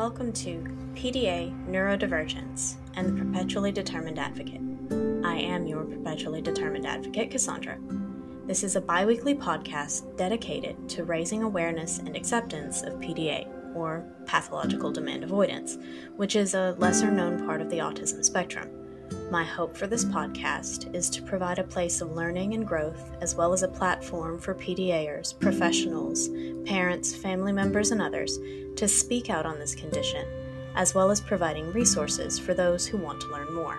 welcome to PDA Neurodivergence and the Perpetually Determined Advocate. I am your Perpetually Determined Advocate, Cassandra. This is a bi weekly podcast dedicated to raising awareness and acceptance of PDA, or pathological demand avoidance, which is a lesser known part of the autism spectrum. My hope for this podcast is to provide a place of learning and growth, as well as a platform for PDAers, professionals, parents, family members, and others to speak out on this condition, as well as providing resources for those who want to learn more.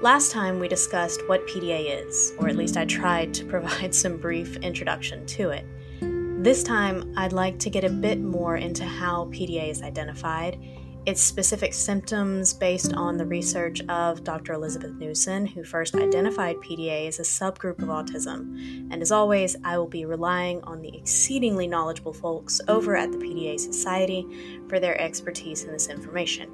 Last time we discussed what PDA is, or at least I tried to provide some brief introduction to it. This time, I'd like to get a bit more into how PDA is identified its specific symptoms based on the research of Dr. Elizabeth Newson, who first identified PDA as a subgroup of autism. And as always, I will be relying on the exceedingly knowledgeable folks over at the PDA Society for their expertise in this information.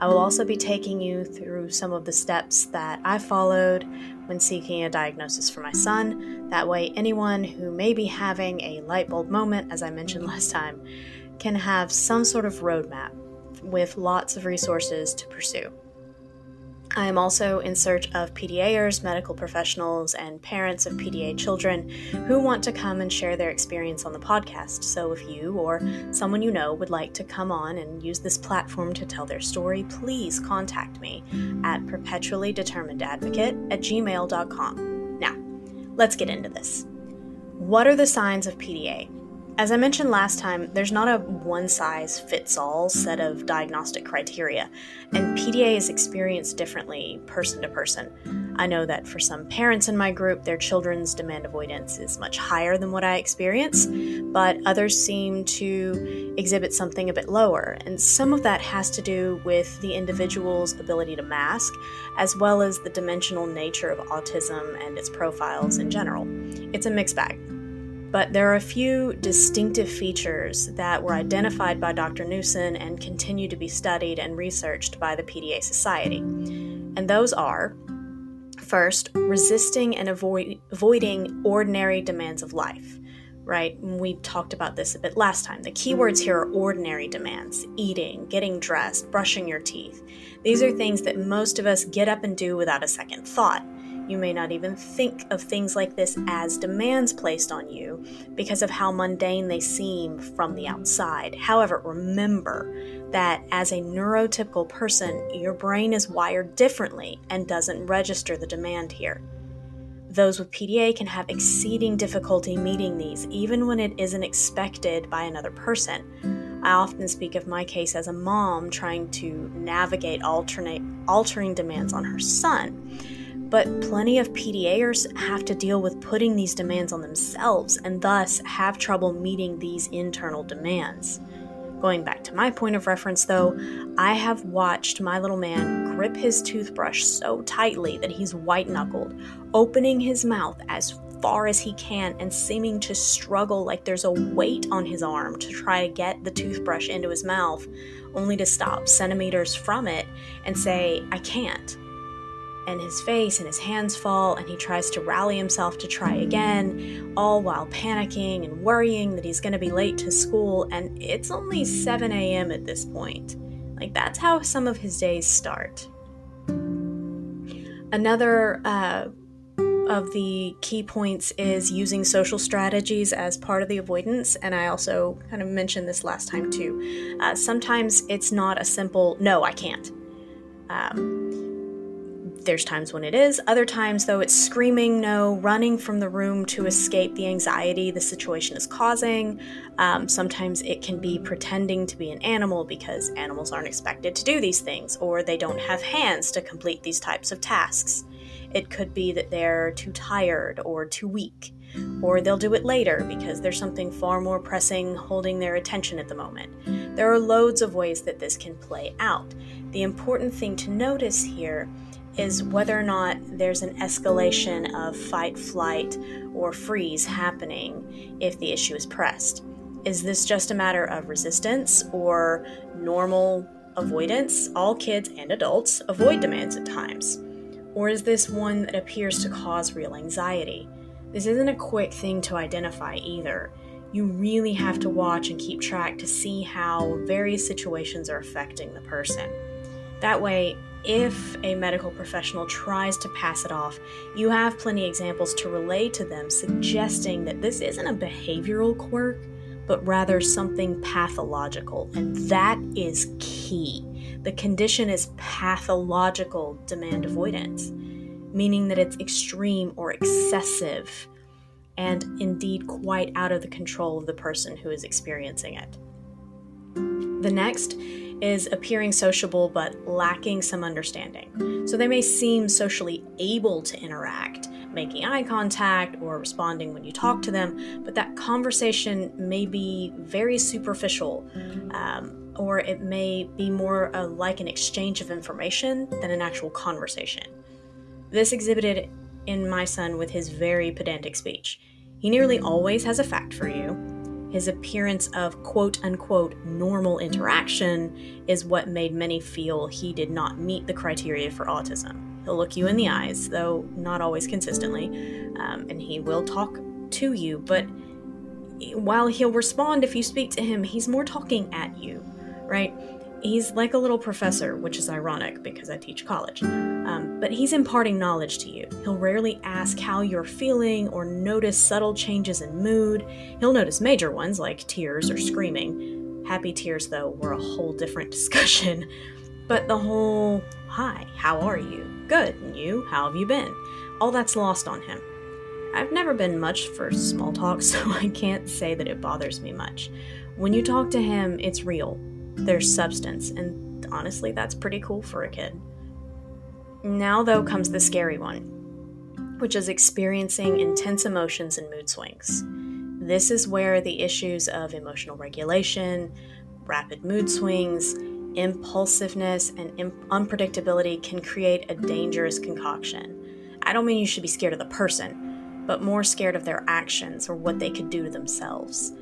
I will also be taking you through some of the steps that I followed when seeking a diagnosis for my son. That way, anyone who may be having a light bulb moment, as I mentioned last time, can have some sort of roadmap with lots of resources to pursue. I am also in search of PDAers, medical professionals, and parents of PDA children who want to come and share their experience on the podcast. So, if you or someone you know would like to come on and use this platform to tell their story, please contact me at perpetuallydeterminedadvocate at gmail.com. Now, let's get into this. What are the signs of PDA? As I mentioned last time, there's not a one size fits all set of diagnostic criteria, and PDA is experienced differently person to person. I know that for some parents in my group, their children's demand avoidance is much higher than what I experience, but others seem to exhibit something a bit lower, and some of that has to do with the individual's ability to mask, as well as the dimensional nature of autism and its profiles in general. It's a mixed bag. But there are a few distinctive features that were identified by Dr. Newson and continue to be studied and researched by the PDA Society. And those are first, resisting and avoid, avoiding ordinary demands of life. Right? We talked about this a bit last time. The keywords here are ordinary demands eating, getting dressed, brushing your teeth. These are things that most of us get up and do without a second thought. You may not even think of things like this as demands placed on you because of how mundane they seem from the outside. However, remember that as a neurotypical person, your brain is wired differently and doesn't register the demand here. Those with PDA can have exceeding difficulty meeting these, even when it isn't expected by another person. I often speak of my case as a mom trying to navigate alternate, altering demands on her son. But plenty of PDAers have to deal with putting these demands on themselves and thus have trouble meeting these internal demands. Going back to my point of reference, though, I have watched my little man grip his toothbrush so tightly that he's white knuckled, opening his mouth as far as he can and seeming to struggle like there's a weight on his arm to try to get the toothbrush into his mouth, only to stop centimeters from it and say, I can't and his face and his hands fall, and he tries to rally himself to try again, all while panicking and worrying that he's going to be late to school, and it's only 7 a.m. at this point. Like, that's how some of his days start. Another uh, of the key points is using social strategies as part of the avoidance, and I also kind of mentioned this last time too. Uh, sometimes it's not a simple, no, I can't. Um, there's times when it is, other times, though, it's screaming no, running from the room to escape the anxiety the situation is causing. Um, sometimes it can be pretending to be an animal because animals aren't expected to do these things, or they don't have hands to complete these types of tasks. It could be that they're too tired or too weak, or they'll do it later because there's something far more pressing holding their attention at the moment. There are loads of ways that this can play out. The important thing to notice here is whether or not there's an escalation of fight, flight, or freeze happening if the issue is pressed. Is this just a matter of resistance or normal avoidance? All kids and adults avoid demands at times. Or is this one that appears to cause real anxiety? This isn't a quick thing to identify either. You really have to watch and keep track to see how various situations are affecting the person. That way, if a medical professional tries to pass it off, you have plenty examples to relay to them suggesting that this isn't a behavioral quirk, but rather something pathological. And that is key. The condition is pathological demand avoidance, meaning that it's extreme or excessive and indeed quite out of the control of the person who is experiencing it. The next is appearing sociable but lacking some understanding. So they may seem socially able to interact, making eye contact or responding when you talk to them, but that conversation may be very superficial. Um, or it may be more uh, like an exchange of information than an actual conversation. This exhibited in my son with his very pedantic speech. He nearly always has a fact for you, his appearance of quote unquote normal interaction is what made many feel he did not meet the criteria for autism. He'll look you in the eyes, though not always consistently, um, and he will talk to you, but while he'll respond if you speak to him, he's more talking at you, right? He's like a little professor, which is ironic because I teach college. Um, but he's imparting knowledge to you. He'll rarely ask how you're feeling or notice subtle changes in mood. He'll notice major ones like tears or screaming. Happy tears, though, were a whole different discussion. But the whole, hi, how are you? Good, and you? How have you been? All that's lost on him. I've never been much for small talk, so I can't say that it bothers me much. When you talk to him, it's real there's substance, and honestly, that's pretty cool for a kid. Now, though, comes the scary one, which is experiencing intense emotions and mood swings. This is where the issues of emotional regulation, rapid mood swings, impulsiveness, and imp- unpredictability can create a dangerous concoction. I don't mean you should be scared of the person, but more scared of their actions or what they could do to themselves.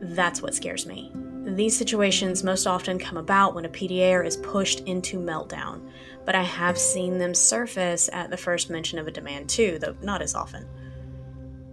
That's what scares me. These situations most often come about when a PDA is pushed into meltdown, but I have seen them surface at the first mention of a demand too, though not as often.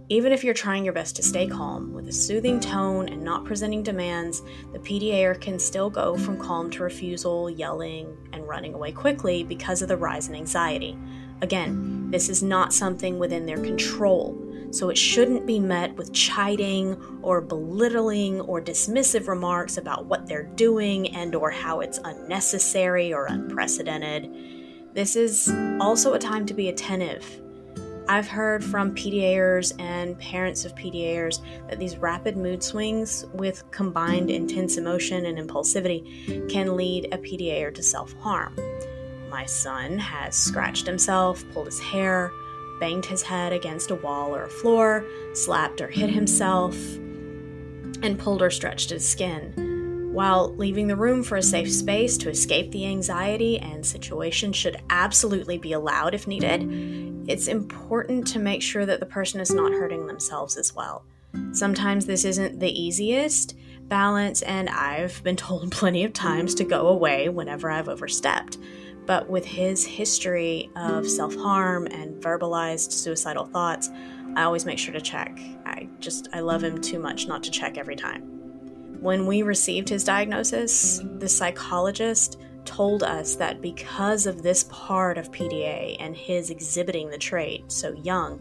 Even if you're trying your best to stay calm, with a soothing tone and not presenting demands, the PDA can still go from calm to refusal, yelling, and running away quickly because of the rise in anxiety. Again, this is not something within their control so it shouldn't be met with chiding or belittling or dismissive remarks about what they're doing and or how it's unnecessary or unprecedented. This is also a time to be attentive. I've heard from PDAers and parents of PDAers that these rapid mood swings with combined intense emotion and impulsivity can lead a PDAer to self harm. My son has scratched himself, pulled his hair, banged his head against a wall or a floor, slapped or hit himself, and pulled or stretched his skin. While leaving the room for a safe space to escape the anxiety and situation should absolutely be allowed if needed, it's important to make sure that the person is not hurting themselves as well. Sometimes this isn't the easiest balance, and I've been told plenty of times to go away whenever I've overstepped. But with his history of self harm and verbalized suicidal thoughts, I always make sure to check. I just, I love him too much not to check every time. When we received his diagnosis, the psychologist told us that because of this part of PDA and his exhibiting the trait so young,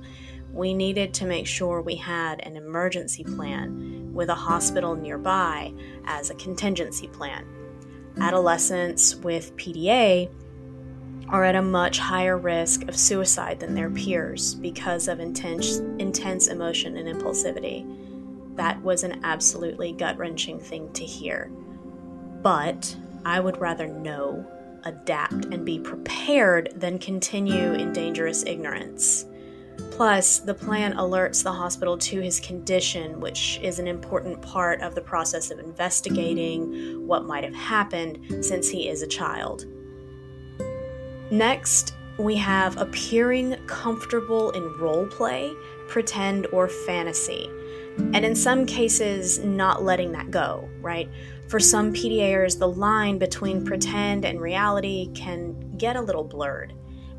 we needed to make sure we had an emergency plan with a hospital nearby as a contingency plan. Adolescents with PDA are at a much higher risk of suicide than their peers because of intense, intense emotion and impulsivity. That was an absolutely gut wrenching thing to hear. But I would rather know, adapt, and be prepared than continue in dangerous ignorance. Plus, the plan alerts the hospital to his condition, which is an important part of the process of investigating what might have happened since he is a child. Next, we have appearing comfortable in role play, pretend, or fantasy. And in some cases, not letting that go, right? For some PDAers, the line between pretend and reality can get a little blurred,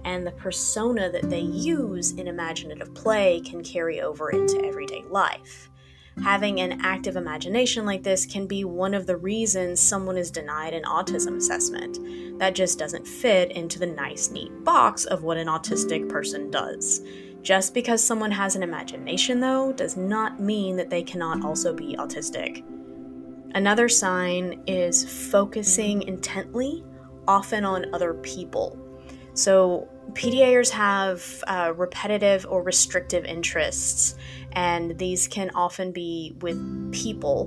and the persona that they use in imaginative play can carry over into everyday life. Having an active imagination like this can be one of the reasons someone is denied an autism assessment. That just doesn't fit into the nice, neat box of what an autistic person does. Just because someone has an imagination, though, does not mean that they cannot also be autistic. Another sign is focusing intently, often on other people. So, PDAers have uh, repetitive or restrictive interests, and these can often be with people,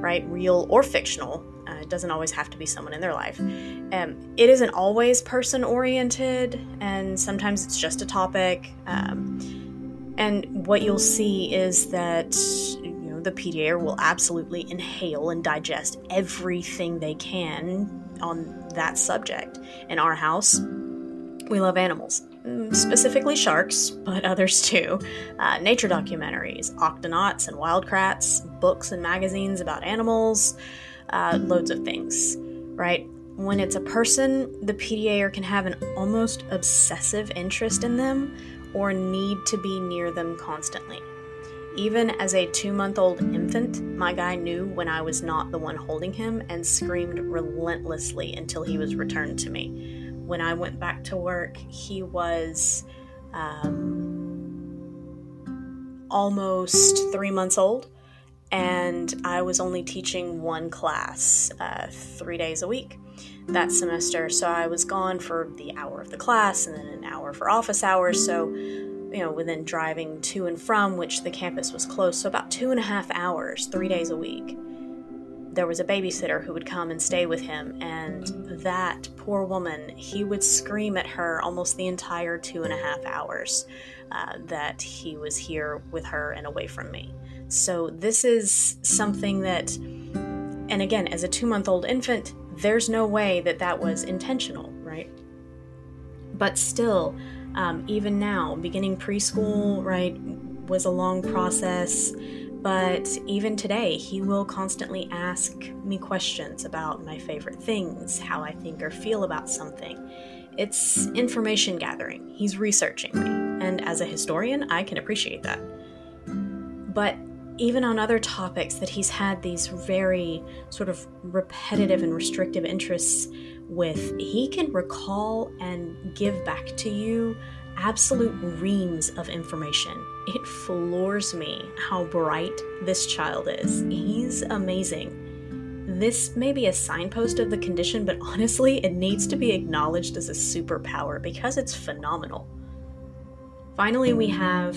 right? Real or fictional. Uh, it doesn't always have to be someone in their life. Um, it isn't always person oriented, and sometimes it's just a topic. Um, and what you'll see is that you know the PDAer will absolutely inhale and digest everything they can on that subject. In our house, we love animals, mm, specifically sharks, but others too. Uh, nature documentaries, octonauts and Wild Kratts, books and magazines about animals, uh, loads of things, right? When it's a person, the PDAer can have an almost obsessive interest in them or need to be near them constantly. Even as a two month old infant, my guy knew when I was not the one holding him and screamed relentlessly until he was returned to me when I went back to work, he was um, almost three months old, and I was only teaching one class uh, three days a week that semester. So I was gone for the hour of the class and then an hour for office hours. So, you know, within driving to and from, which the campus was close, so about two and a half hours, three days a week there was a babysitter who would come and stay with him, and that poor woman, he would scream at her almost the entire two and a half hours uh, that he was here with her and away from me. So, this is something that, and again, as a two month old infant, there's no way that that was intentional, right? But still, um, even now, beginning preschool, right, was a long process. But even today, he will constantly ask me questions about my favorite things, how I think or feel about something. It's information gathering. He's researching me. And as a historian, I can appreciate that. But even on other topics that he's had these very sort of repetitive and restrictive interests with, he can recall and give back to you absolute reams of information. It floors me how bright this child is. He's amazing. This may be a signpost of the condition, but honestly, it needs to be acknowledged as a superpower because it's phenomenal. Finally, we have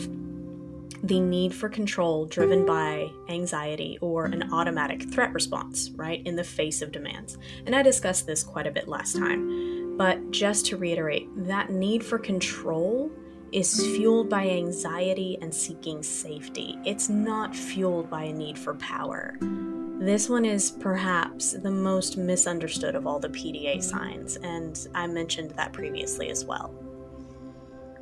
the need for control driven by anxiety or an automatic threat response, right, in the face of demands. And I discussed this quite a bit last time. But just to reiterate, that need for control is fueled by anxiety and seeking safety. It's not fueled by a need for power. This one is perhaps the most misunderstood of all the PDA signs, and I mentioned that previously as well.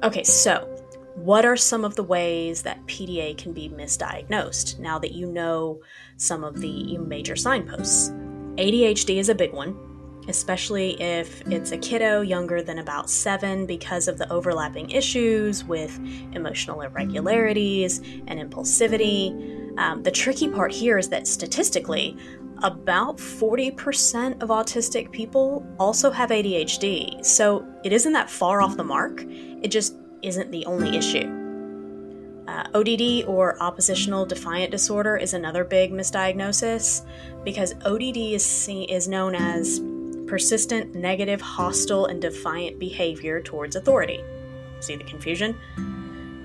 Okay, so what are some of the ways that PDA can be misdiagnosed now that you know some of the major signposts? ADHD is a big one, especially if it's a kiddo younger than about seven because of the overlapping issues with emotional irregularities and impulsivity. Um, the tricky part here is that statistically, about 40% of autistic people also have ADHD. So it isn't that far off the mark. It just isn't the only issue. Uh, ODD or oppositional defiant disorder is another big misdiagnosis because ODD is, see, is known as persistent negative, hostile, and defiant behavior towards authority. See the confusion?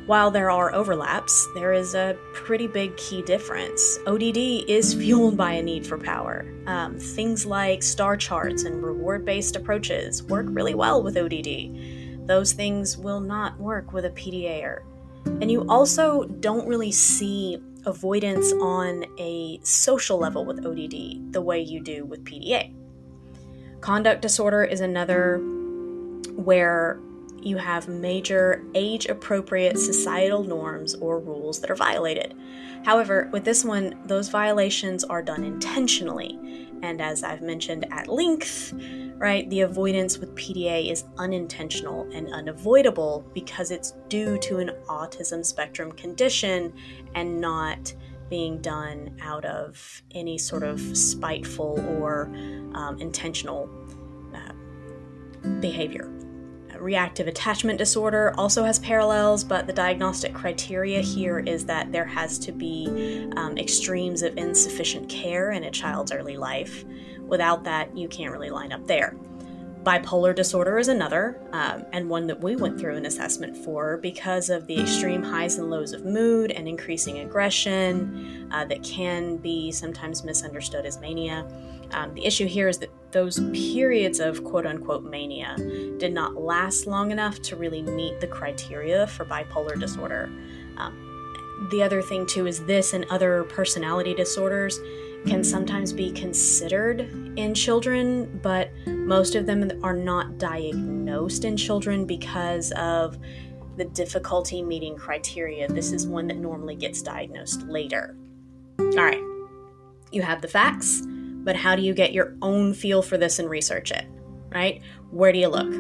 While there are overlaps, there is a pretty big key difference. ODD is fueled by a need for power. Um, things like star charts and reward based approaches work really well with ODD those things will not work with a PDAer. And you also don't really see avoidance on a social level with ODD the way you do with PDA. Conduct disorder is another where you have major age appropriate societal norms or rules that are violated. However, with this one, those violations are done intentionally. And as I've mentioned at length, right? The avoidance with PDA is unintentional and unavoidable because it's due to an autism spectrum condition and not being done out of any sort of spiteful or um, intentional uh, behavior. Reactive attachment disorder also has parallels, but the diagnostic criteria here is that there has to be um, extremes of insufficient care in a child's early life. Without that, you can't really line up there. Bipolar disorder is another, um, and one that we went through an assessment for because of the extreme highs and lows of mood and increasing aggression uh, that can be sometimes misunderstood as mania. Um, the issue here is that those periods of quote unquote mania did not last long enough to really meet the criteria for bipolar disorder. Um, the other thing, too, is this and other personality disorders can sometimes be considered in children, but most of them are not diagnosed in children because of the difficulty meeting criteria. This is one that normally gets diagnosed later. All right, you have the facts, but how do you get your own feel for this and research it, right? Where do you look?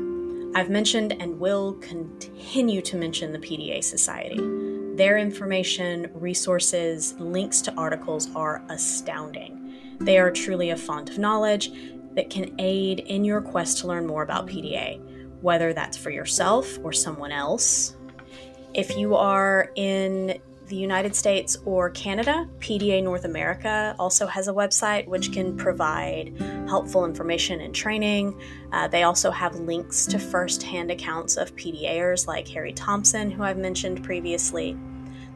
I've mentioned and will continue to mention the PDA Society. Their information, resources, links to articles are astounding. They are truly a font of knowledge that can aid in your quest to learn more about PDA, whether that's for yourself or someone else. If you are in the United States or Canada, PDA North America also has a website which can provide helpful information and training. Uh, they also have links to firsthand accounts of PDAers like Harry Thompson, who I've mentioned previously.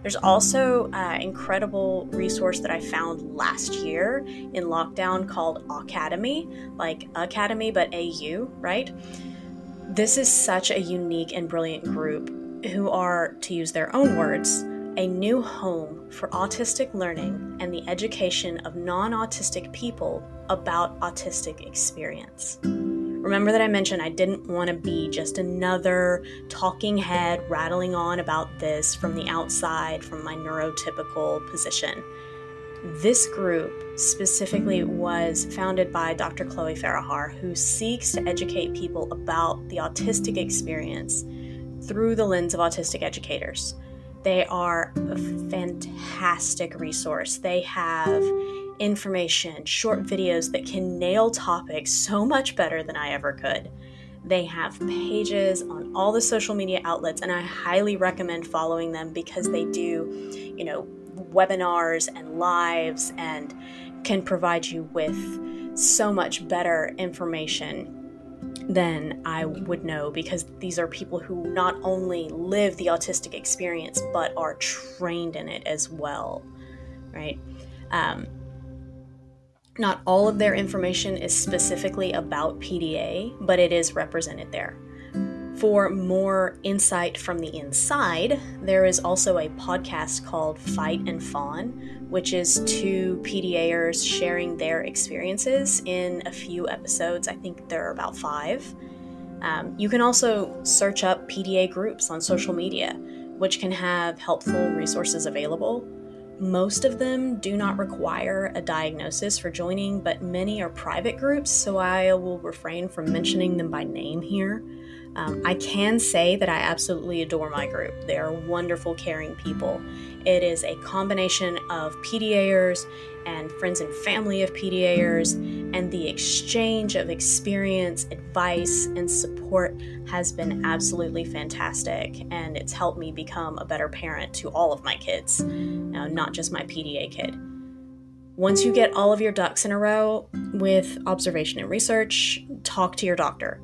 There's also an incredible resource that I found last year in lockdown called Aucademy, like Academy, but AU, right? This is such a unique and brilliant group who are, to use their own words, a new home for autistic learning and the education of non autistic people about autistic experience. Remember that I mentioned I didn't want to be just another talking head rattling on about this from the outside, from my neurotypical position. This group specifically was founded by Dr. Chloe Farahar, who seeks to educate people about the autistic experience through the lens of autistic educators. They are a fantastic resource. They have information, short videos that can nail topics so much better than I ever could. They have pages on all the social media outlets, and I highly recommend following them because they do, you know, webinars and lives and can provide you with so much better information than I would know because these are people who not only live the autistic experience but are trained in it as well, right? Um, not all of their information is specifically about PDA, but it is represented there. For more insight from the inside, there is also a podcast called Fight and Fawn, which is two PDAers sharing their experiences in a few episodes. I think there are about five. Um, you can also search up PDA groups on social media, which can have helpful resources available. Most of them do not require a diagnosis for joining, but many are private groups, so I will refrain from mentioning them by name here. Um, I can say that I absolutely adore my group. They are wonderful, caring people. It is a combination of PDAers and friends and family of PDAers, and the exchange of experience, advice, and support has been absolutely fantastic. And it's helped me become a better parent to all of my kids, now, not just my PDA kid. Once you get all of your ducks in a row with observation and research, talk to your doctor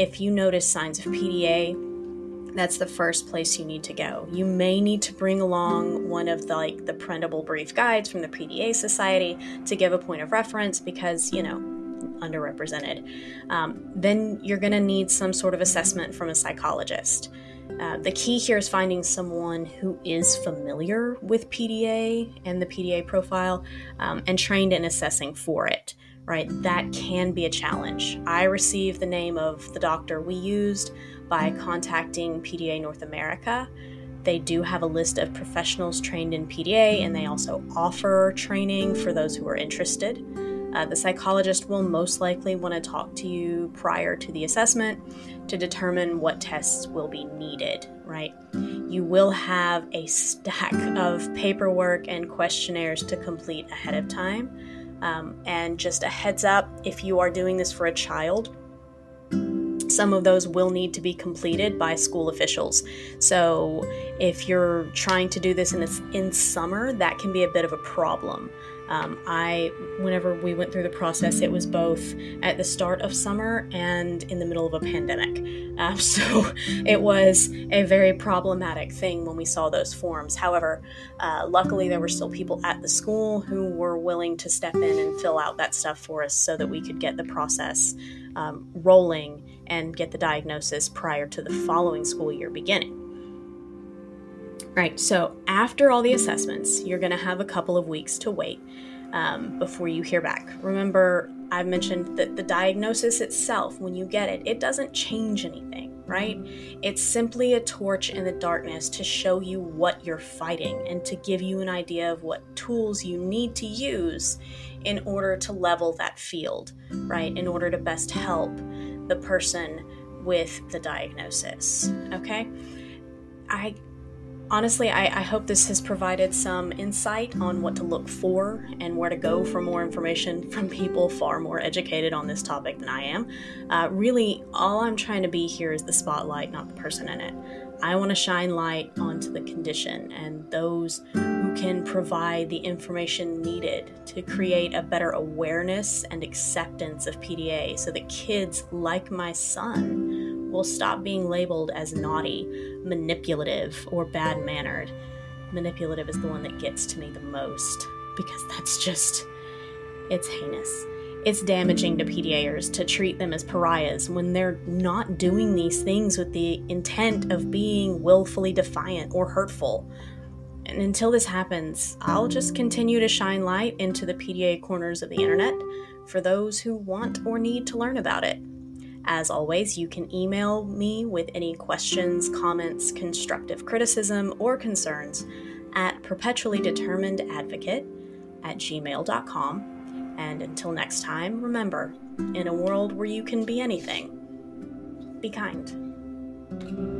if you notice signs of PDA, that's the first place you need to go. You may need to bring along one of the like the printable brief guides from the PDA Society to give a point of reference because you know underrepresented. Um, then you're going to need some sort of assessment from a psychologist. Uh, the key here is finding someone who is familiar with PDA and the PDA profile um, and trained in assessing for it right? That can be a challenge. I received the name of the doctor we used by contacting PDA North America. They do have a list of professionals trained in PDA and they also offer training for those who are interested. Uh, the psychologist will most likely want to talk to you prior to the assessment to determine what tests will be needed, right? You will have a stack of paperwork and questionnaires to complete ahead of time. Um, and just a heads up if you are doing this for a child, some of those will need to be completed by school officials. So, if you're trying to do this in, in summer, that can be a bit of a problem. Um, I, whenever we went through the process, it was both at the start of summer and in the middle of a pandemic. Um, so it was a very problematic thing when we saw those forms. However, uh, luckily there were still people at the school who were willing to step in and fill out that stuff for us so that we could get the process um, rolling and get the diagnosis prior to the following school year beginning. Right, so after all the assessments, you're going to have a couple of weeks to wait um, before you hear back. Remember, I've mentioned that the diagnosis itself, when you get it, it doesn't change anything, right? It's simply a torch in the darkness to show you what you're fighting and to give you an idea of what tools you need to use in order to level that field, right? In order to best help the person with the diagnosis, okay? I honestly, I, I, hope this has provided some insight on what to look for and where to go for more information from people far more educated on this topic than I am. Uh, really, all I'm trying to be here is the spotlight, not the person in it. I want to shine light onto the condition and those who can provide the information needed to create a better awareness and acceptance of PDA so that kids like my son will stop being labeled as naughty, manipulative, or bad mannered. Manipulative is the one that gets to me the most because that's just, it's heinous. It's damaging to PDAers to treat them as pariahs when they're not doing these things with the intent of being willfully defiant or hurtful. And until this happens, I'll just continue to shine light into the PDA corners of the internet for those who want or need to learn about it. As always, you can email me with any questions, comments, constructive criticism, or concerns at perpetuallydeterminedadvocate at gmail.com. And until next time, remember in a world where you can be anything, be kind.